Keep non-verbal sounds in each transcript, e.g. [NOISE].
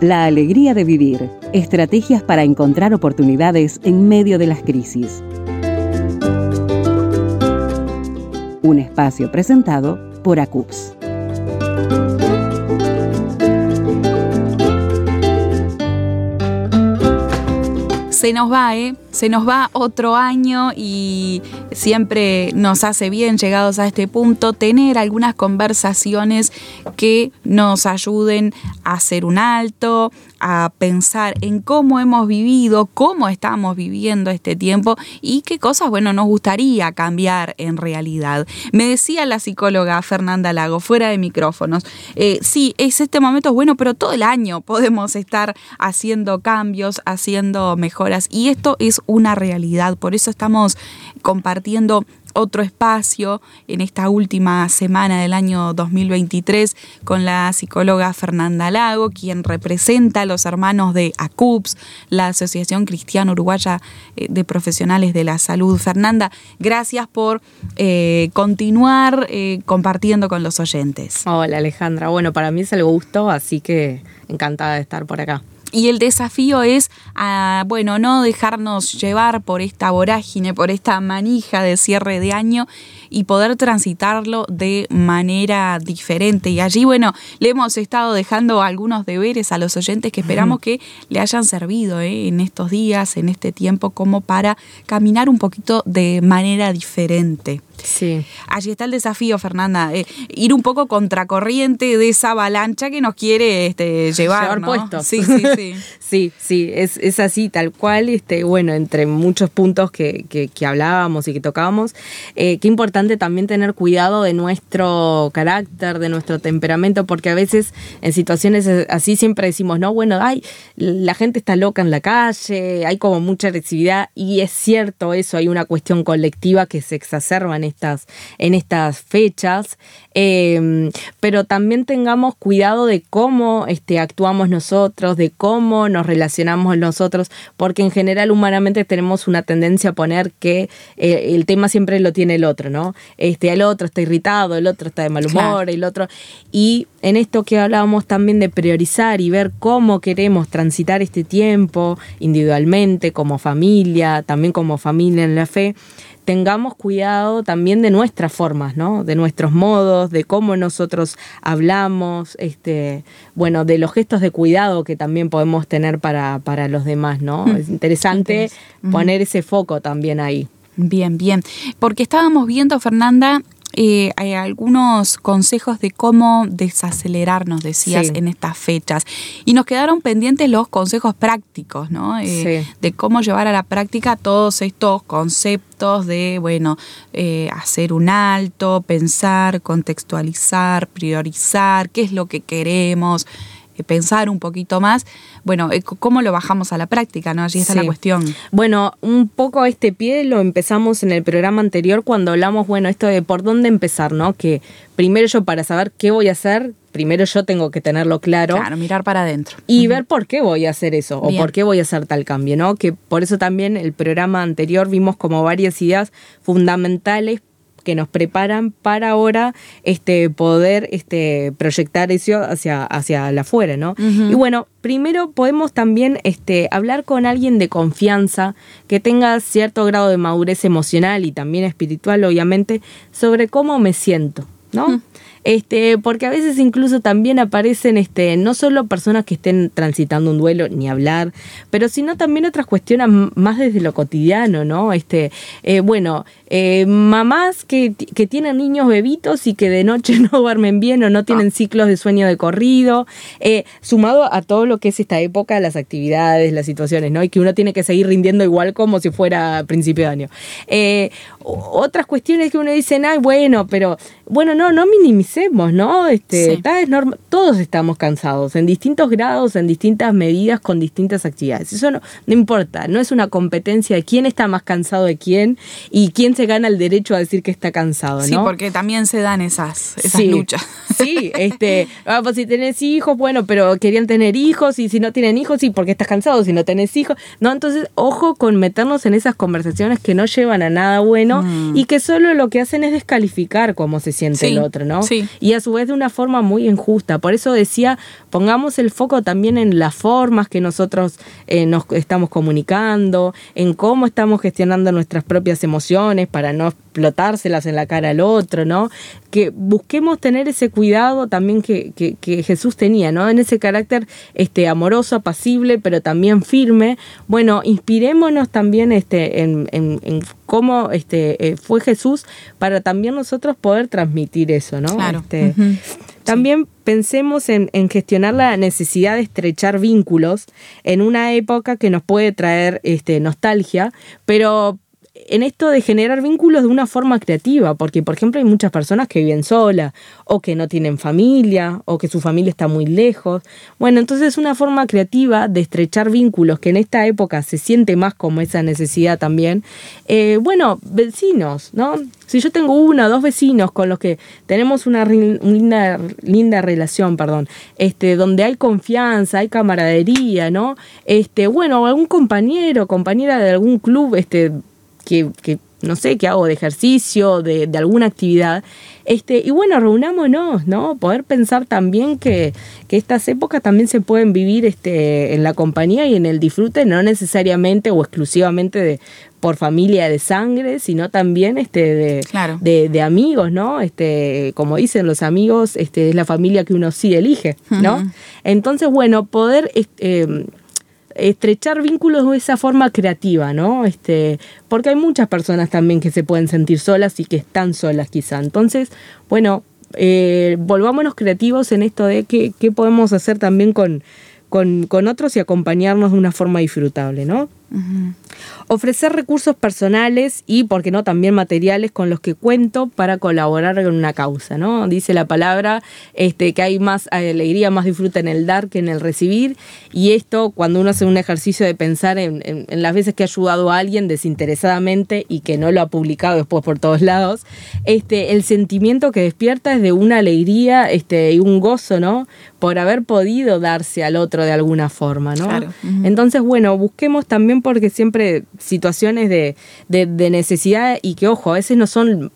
La alegría de vivir. Estrategias para encontrar oportunidades en medio de las crisis. Un espacio presentado por ACUPS. se nos va, ¿eh? Se nos va otro año y siempre nos hace bien, llegados a este punto, tener algunas conversaciones que nos ayuden a hacer un alto, a pensar en cómo hemos vivido, cómo estamos viviendo este tiempo y qué cosas, bueno, nos gustaría cambiar en realidad. Me decía la psicóloga Fernanda Lago, fuera de micrófonos, eh, sí, es este momento bueno, pero todo el año podemos estar haciendo cambios, haciendo mejoras y esto es una realidad, por eso estamos compartiendo otro espacio en esta última semana del año 2023 con la psicóloga Fernanda Lago, quien representa a los hermanos de ACUPS, la Asociación Cristiana Uruguaya eh, de Profesionales de la Salud. Fernanda, gracias por eh, continuar eh, compartiendo con los oyentes. Hola Alejandra, bueno, para mí es el gusto, así que encantada de estar por acá. Y el desafío es, ah, bueno, no dejarnos llevar por esta vorágine, por esta manija de cierre de año y poder transitarlo de manera diferente. Y allí, bueno, le hemos estado dejando algunos deberes a los oyentes que esperamos que le hayan servido ¿eh? en estos días, en este tiempo, como para caminar un poquito de manera diferente. Sí. Allí está el desafío, Fernanda, eh, ir un poco contracorriente de esa avalancha que nos quiere este, llevar. puesto. [LAUGHS] Sí, sí, sí. sí, sí, es, así, tal cual. Este, bueno, entre muchos puntos que, que, hablábamos y que tocábamos, eh, qué importante también tener cuidado de nuestro carácter, de nuestro temperamento, porque a veces en situaciones así siempre decimos, no, bueno, ay, la gente está loca en la calle, hay como mucha agresividad, y es cierto eso, hay una cuestión colectiva que se exacerba en estas, en estas fechas, em, pero también tengamos cuidado de cómo este, actuamos nosotros, de cómo nos relacionamos nosotros, porque en general humanamente tenemos una tendencia a poner que eh, el tema siempre lo tiene el otro, ¿no? Este, el otro está irritado, el otro está de mal humor, el otro. Y en esto que hablábamos también de priorizar y ver cómo queremos transitar este tiempo individualmente, como familia, también como familia en la fe, tengamos cuidado también de nuestras formas, ¿no? De nuestros modos, de cómo nosotros hablamos, este, bueno, de los gestos de cuidado que también podemos tener para, para los demás, ¿no? Mm. Es interesante poner ese foco también ahí. Bien, bien. Porque estábamos viendo, Fernanda, eh, hay algunos consejos de cómo desacelerarnos, decías, en estas fechas. Y nos quedaron pendientes los consejos prácticos, ¿no? Eh, de cómo llevar a la práctica todos estos conceptos de, bueno, eh, hacer un alto, pensar, contextualizar, priorizar, qué es lo que queremos pensar un poquito más, bueno, eh, ¿cómo lo bajamos a la práctica? ¿no? Allí está la cuestión. Bueno, un poco este pie lo empezamos en el programa anterior cuando hablamos, bueno, esto de por dónde empezar, ¿no? Que primero yo para saber qué voy a hacer, primero yo tengo que tenerlo claro. Claro, mirar para adentro. Y ver por qué voy a hacer eso o por qué voy a hacer tal cambio, ¿no? Que por eso también el programa anterior vimos como varias ideas fundamentales que nos preparan para ahora este, poder este, proyectar eso hacia, hacia la afuera, ¿no? Y bueno, primero podemos también este, hablar con alguien de confianza que tenga cierto grado de madurez emocional y también espiritual, obviamente, sobre cómo me siento, ¿no? Este, porque a veces incluso también aparecen este, no solo personas que estén transitando un duelo, ni hablar, pero sino también otras cuestiones más desde lo cotidiano, ¿no? Este, eh, bueno, eh, mamás que, que, tienen niños bebitos y que de noche [LAUGHS] no duermen bien o no tienen ah. ciclos de sueño de corrido, eh, sumado a todo lo que es esta época, las actividades, las situaciones, ¿no? Y que uno tiene que seguir rindiendo igual como si fuera principio de año. otras cuestiones que uno dice, ay, bueno, pero bueno, no, no minimicemos, ¿no? Este, es todos estamos cansados, en distintos grados, en distintas medidas, con distintas actividades. Eso no, no importa, no es una competencia de quién está más cansado de quién y quién se gana el derecho a decir que está cansado, ¿no? Sí, porque también se dan esas, esas luchas. [LAUGHS] Sí, este, ah, pues si tenés hijos, bueno, pero querían tener hijos y si no tienen hijos, sí, porque estás cansado, si no tenés hijos. No, entonces, ojo con meternos en esas conversaciones que no llevan a nada bueno mm. y que solo lo que hacen es descalificar cómo se siente el otro, ¿no? Sí. Y a su vez de una forma muy injusta. Por eso decía, pongamos el foco también en las formas que nosotros eh, nos estamos comunicando, en cómo estamos gestionando nuestras propias emociones para no explotárselas en la cara al otro, ¿no? Que busquemos tener ese cuidado también que, que, Jesús tenía, ¿no? En ese carácter este, amoroso, apacible, pero también firme. Bueno, inspirémonos también este, en, en, cómo este, eh, fue Jesús para también nosotros poder transmitir eso, ¿no? Claro. Este, también pensemos en, en, gestionar la necesidad de estrechar vínculos en una época que nos puede traer este, nostalgia, pero en esto de generar vínculos de una forma creativa, porque por ejemplo hay muchas personas que viven solas o que no tienen familia o que su familia está muy lejos. Bueno, entonces una forma creativa de estrechar vínculos que en esta época se siente más como esa necesidad también. Eh, bueno, vecinos, ¿no? Si yo tengo uno o dos vecinos con los que tenemos una linda, linda relación, perdón, este, donde hay confianza, hay camaradería, ¿no? Este, bueno, algún compañero, compañera de algún club, este, que, no sé, que hago de ejercicio, de, de, alguna actividad. Este, y bueno, reunámonos, ¿no? Poder pensar también que, que, estas épocas también se pueden vivir este, en la compañía y en el disfrute, no necesariamente o exclusivamente de, por familia de sangre, sino también este, de, de, de, amigos, ¿no? Este, como dicen los amigos, este, es la familia que uno sí elige, ¿no? Entonces, bueno, poder... Este, estrechar vínculos de esa forma creativa, ¿no? Este, porque hay muchas personas también que se pueden sentir solas y que están solas quizá. Entonces, bueno, eh, volvámonos creativos en esto de qué, qué podemos hacer también con, con, con, otros y acompañarnos de una forma disfrutable, ¿no? Ofrecer recursos personales y, por qué no, también materiales con los que cuento para colaborar con una causa, ¿no? Dice la palabra este, que hay más alegría, más disfrute en el dar que en el recibir. Y esto, cuando uno hace un ejercicio de pensar en, en, las veces que ha ayudado a alguien desinteresadamente y que no lo ha publicado después por todos lados, este, el sentimiento que despierta es de una alegría este, y un gozo, ¿no? Por haber podido darse al otro de alguna forma, ¿no? Entonces, bueno, busquemos también porque siempre situaciones de, de, necesidad y que, ojo, a veces no son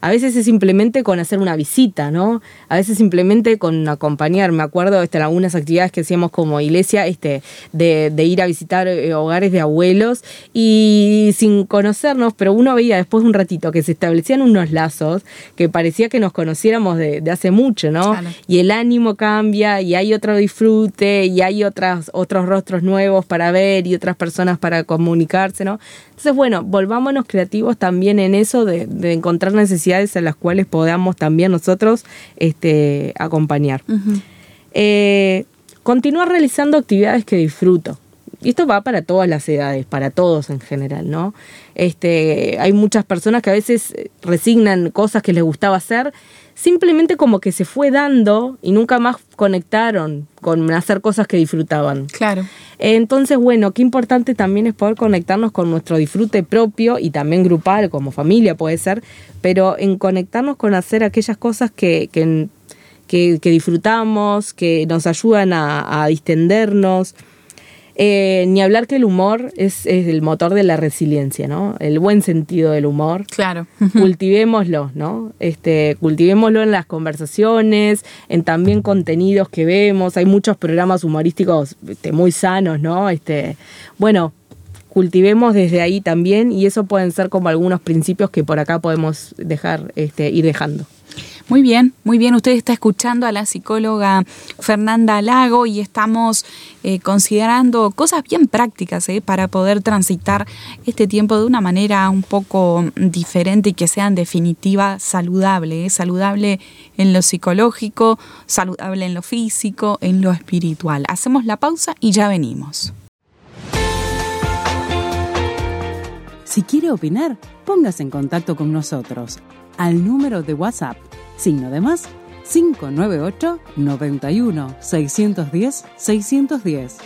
a veces es simplemente con hacer una visita, ¿no? A veces simplemente con acompañar. Me acuerdo este, algunas actividades que hacíamos como iglesia, este, de, de ir a visitar eh, hogares de abuelos y sin conocernos, pero uno veía después de un ratito que se establecían unos lazos que parecía que nos conociéramos de, hace mucho, ¿no? Y el ánimo cambia y hay otro disfrute y hay otras, otros rostros nuevos para ver y otras personas para comunicarse, ¿no? Entonces, bueno, volvámonos creativos también en eso de, encontrar necesidades a las cuales podamos también nosotros este, acompañar. Eh, continuar realizando actividades que disfruto. Y esto va para todas las edades, para todos en general, ¿no? Este, hay muchas personas que a veces resignan cosas que les gustaba hacer simplemente como que se fue dando y nunca más conectaron con hacer cosas que disfrutaban. Claro. Entonces, bueno, qué importante también es poder conectarnos con nuestro disfrute propio y también grupal, como familia puede ser, pero en conectarnos con hacer aquellas cosas que, que, que, disfrutamos, que nos ayudan a, a distendernos eh, ni hablar que el humor es, el motor de la resiliencia, ¿no? El buen sentido del humor. Claro. [LAUGHS] Cultivémoslo, ¿no? Este, cultivémoslo en las conversaciones, en también contenidos que vemos. Hay muchos programas humorísticos este, muy sanos, ¿no? Este, bueno, cultivemos desde ahí también y eso pueden ser como algunos principios que por acá podemos dejar, este, ir dejando. Muy bien, muy bien. Usted está escuchando a la psicóloga Fernanda Lago y estamos eh, considerando cosas bien prácticas eh, para poder transitar este tiempo de una manera un poco diferente y que sea en definitiva saludable. Eh, saludable en lo psicológico, saludable en lo físico, en lo espiritual. Hacemos la pausa y ya venimos. Si quiere opinar, póngase en contacto con nosotros al número de WhatsApp signo de más 598 91 610 610.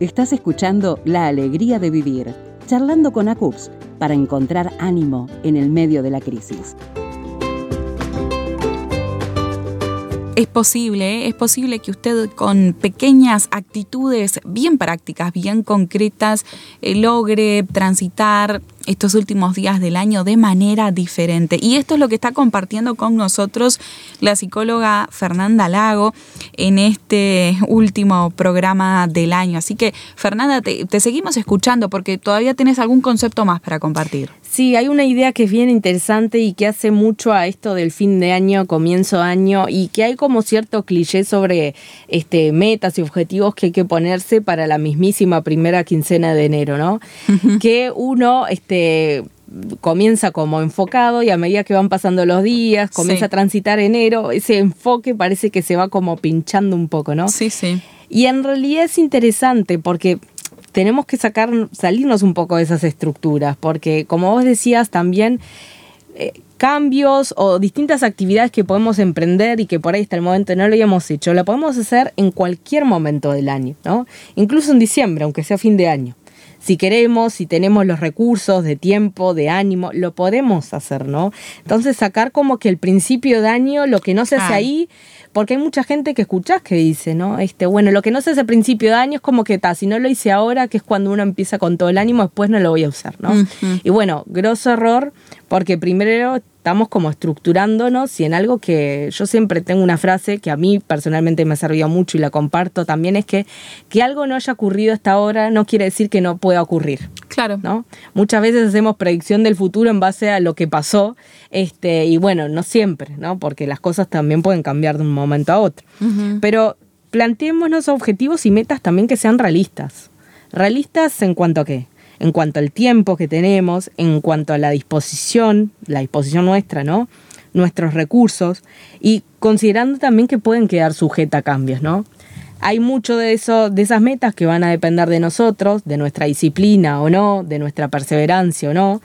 Estás escuchando La Alegría de Vivir, charlando con ACUPS para encontrar ánimo en el medio de la crisis. Es posible, ¿eh? es posible que usted con pequeñas actitudes bien prácticas, bien concretas, eh, logre transitar estos últimos días del año de manera diferente. Y esto es lo que está compartiendo con nosotros la psicóloga Fernanda Lago en este último programa del año. Así que, Fernanda, te, te seguimos escuchando porque todavía tienes algún concepto más para compartir. Sí, hay una idea que es bien interesante y que hace mucho a esto del fin de año, comienzo de año, y que hay como cierto cliché sobre este, metas y objetivos que hay que ponerse para la mismísima primera quincena de enero, ¿no? Que uno este, comienza como enfocado y a medida que van pasando los días, comienza a transitar enero, ese enfoque parece que se va como pinchando un poco, ¿no? Sí, sí. Y en realidad es interesante porque tenemos que sacar, salirnos un poco de esas estructuras, porque como vos decías también, eh, cambios o distintas actividades que podemos emprender y que por ahí hasta el momento no lo habíamos hecho, lo podemos hacer en cualquier momento del año, ¿no? Incluso en diciembre, aunque sea fin de año. Si queremos, si tenemos los recursos de tiempo, de ánimo, lo podemos hacer, ¿no? Entonces sacar como que el principio de año, lo que no se hace ahí, porque hay mucha gente que escuchás que dice, ¿no? Este, bueno, lo que no se hace a principio de año es como que está, si no lo hice ahora, que es cuando uno empieza con todo el ánimo, después no lo voy a usar, ¿no? Y bueno, grosso error, porque primero estamos como estructurándonos y en algo que yo siempre tengo una frase que a mí personalmente me ha servido mucho y la comparto también es que que algo no haya ocurrido hasta ahora no quiere decir que no pueda ocurrir. Claro. ¿no? Muchas veces hacemos predicción del futuro en base a lo que pasó este, y bueno, no siempre, ¿no? porque las cosas también pueden cambiar de un momento a otro. Pero planteémonos objetivos y metas también que sean realistas. ¿Realistas en cuanto a qué? En cuanto al tiempo que tenemos, en cuanto a la disposición, la disposición nuestra, ¿no? Nuestros recursos y considerando también que pueden quedar sujetas a cambios, ¿no? Hay mucho de eso, de esas metas que van a depender de nosotros, de nuestra disciplina o no, de nuestra perseverancia o no,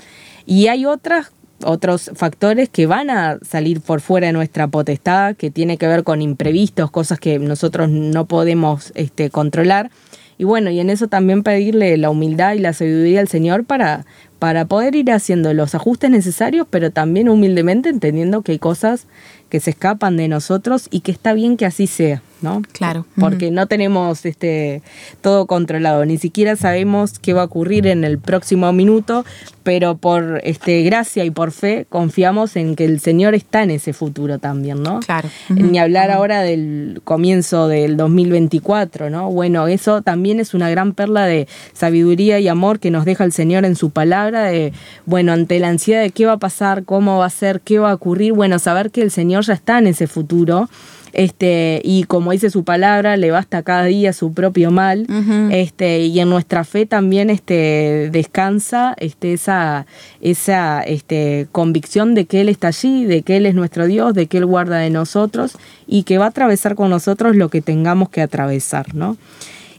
y hay otras otros factores que van a salir por fuera de nuestra potestad, que tiene que ver con imprevistos, cosas que nosotros no podemos este, controlar y bueno, y en eso también pedirle la humildad y la sabiduría al Señor para, para poder ir haciendo los ajustes necesarios, pero también humildemente entendiendo que hay cosas que se escapan de nosotros y que está bien que así sea. ¿no? Claro. Porque no tenemos este todo controlado, ni siquiera sabemos qué va a ocurrir en el próximo minuto, pero por este gracia y por fe confiamos en que el Señor está en ese futuro también, ¿no? Claro. Ni hablar ahora del comienzo del 2024, ¿no? Bueno, eso también es una gran perla de sabiduría y amor que nos deja el Señor en su palabra de, bueno, ante la ansiedad de qué va a pasar, cómo va a ser, qué va a ocurrir, bueno, saber que el Señor ya está en ese futuro este, y como dice su palabra, le basta cada día su propio mal, este, y en nuestra fe también este, descansa este, esa, esa este, convicción de que Él está allí, de que Él es nuestro Dios, de que Él guarda de nosotros y que va a atravesar con nosotros lo que tengamos que atravesar, ¿no?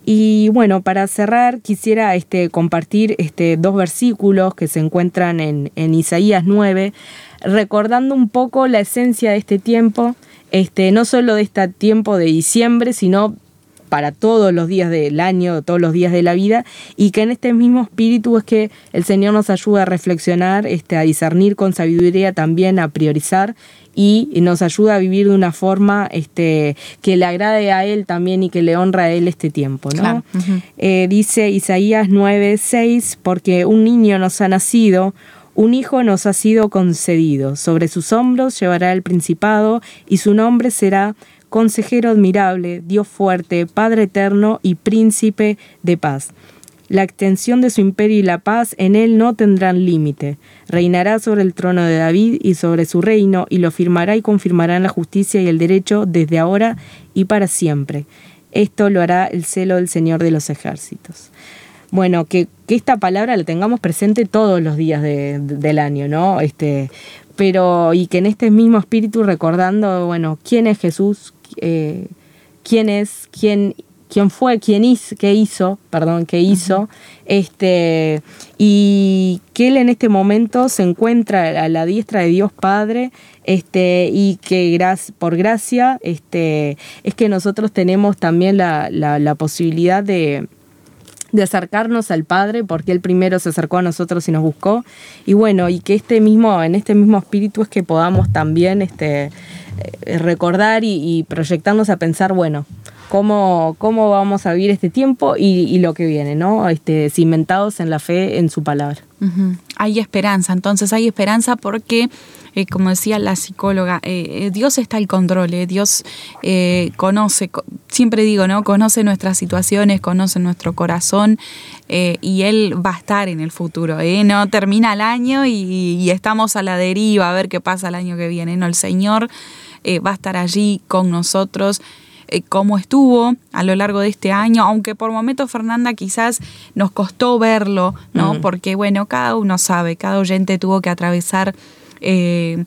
Y bueno, para cerrar quisiera este, compartir este, dos versículos que se encuentran en, Isaías 9, recordando un poco la esencia de este tiempo este, no solo de este tiempo de diciembre, sino para todos los días del año, todos los días de la vida, y que en este mismo espíritu es que el Señor nos ayuda a reflexionar, este, a discernir con sabiduría también, a priorizar y nos ayuda a vivir de una forma este, que le agrade a Él también y que le honra a Él este tiempo. ¿no? Eh, dice Isaías 9, 6, porque un niño nos ha nacido, un hijo nos ha sido concedido, sobre sus hombros llevará el principado, y su nombre será Consejero admirable, Dios fuerte, Padre eterno y Príncipe de paz. La extensión de su imperio y la paz en él no tendrán límite. Reinará sobre el trono de David y sobre su reino, y lo firmará y confirmará en la justicia y el derecho desde ahora y para siempre. Esto lo hará el celo del Señor de los ejércitos bueno, que, esta palabra la tengamos presente todos los días del año, ¿no? Este, pero, y que en este mismo espíritu recordando, bueno, quién es Jesús, eh, quién es, quién, quién fue, quién hizo, qué hizo, perdón, qué hizo, este, y que él en este momento se encuentra a la diestra de Dios Padre, este, y que por gracia, este, es que nosotros tenemos también la, la posibilidad de de acercarnos al Padre, porque Él primero se acercó a nosotros y nos buscó. Y bueno, y que este mismo, en este mismo espíritu es que podamos también este, eh, recordar y, proyectarnos a pensar, bueno, cómo, cómo vamos a vivir este tiempo y, lo que viene, ¿no? Este, cimentados en la fe en su palabra. Hay esperanza, entonces hay esperanza porque eh, como decía la psicóloga, eh, eh, Dios está al control, Dios conoce, siempre digo, ¿no? Conoce nuestras situaciones, conoce nuestro corazón y Él va a estar en el futuro, No termina el año y, estamos a la deriva a ver qué pasa el año que viene, ¿no? El Señor va a estar allí con nosotros como estuvo a lo largo de este año, aunque por momentos Fernanda quizás nos costó verlo, ¿no? Porque bueno, cada uno sabe, cada oyente tuvo que atravesar eh,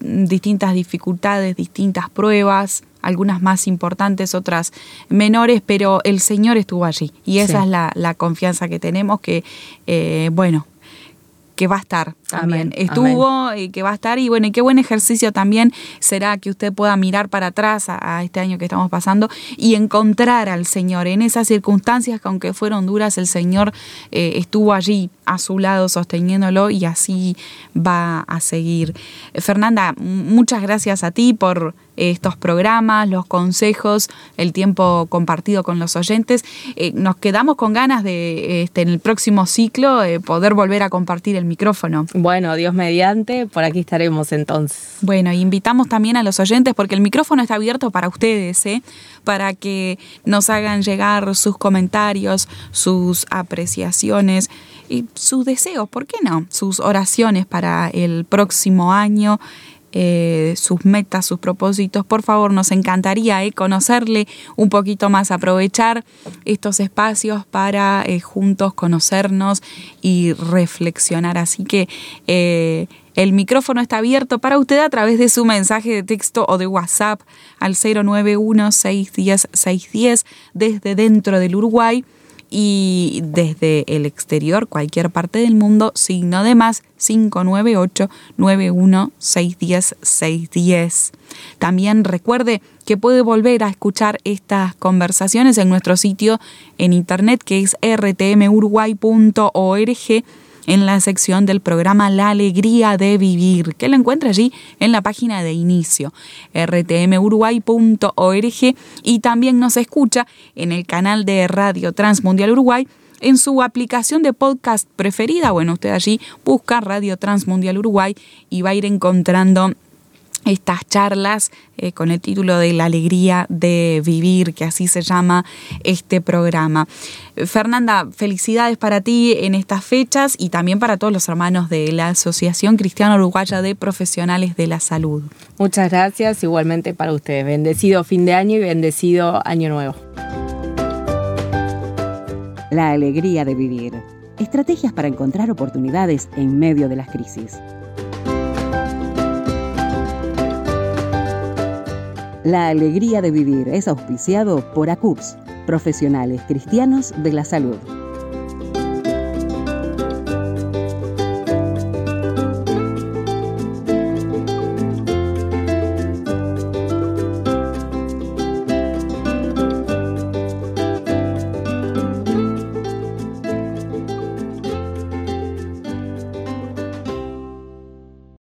distintas dificultades, distintas pruebas, algunas más importantes, otras menores, pero el Señor estuvo allí. Y esa es la, la, confianza que tenemos que, eh, bueno, que va a estar también. Estuvo y que va a estar y bueno, y qué buen ejercicio también será que usted pueda mirar para atrás a, este año que estamos pasando y encontrar al Señor en esas circunstancias que aunque fueron duras, el Señor eh, estuvo allí a su lado sosteniéndolo y así va a seguir. Fernanda, muchas gracias a ti por estos programas, los consejos, el tiempo compartido con los oyentes. Eh, nos quedamos con ganas de este, en el próximo ciclo eh, poder volver a compartir el micrófono. Bueno, Dios mediante, por aquí estaremos entonces. Bueno, invitamos también a los oyentes porque el micrófono está abierto para ustedes, ¿eh? para que nos hagan llegar sus comentarios, sus apreciaciones y sus deseos, ¿por qué no? Sus oraciones para el próximo año eh, sus metas, sus propósitos. Por favor, nos encantaría eh, conocerle un poquito más, aprovechar estos espacios para eh, juntos conocernos y reflexionar. Así que el micrófono está abierto para usted a través de su mensaje de texto o de WhatsApp al 091 610 610 desde dentro del Uruguay y desde el exterior, cualquier parte del mundo, signo de más 598 91 610 610. También recuerde que puede volver a escuchar estas conversaciones en nuestro sitio en internet que es rtmuruguay.org en la sección del programa La Alegría de Vivir, que lo encuentra allí en la página de inicio, rtmuruguay.org, y también nos escucha en el canal de Radio Transmundial Uruguay en su aplicación de podcast preferida. Bueno, usted allí busca Radio Transmundial Uruguay y va a ir encontrando estas charlas eh, con el título de La alegría de vivir, que así se llama este programa. Fernanda, felicidades para ti en estas fechas y también para todos los hermanos de la Asociación Cristiana Uruguaya de Profesionales de la Salud. Muchas gracias, igualmente para ustedes. Bendecido fin de año y bendecido año nuevo. La alegría de vivir. Estrategias para encontrar oportunidades en medio de las crisis. La alegría de vivir es auspiciado por ACUPS, Profesionales Cristianos de la Salud.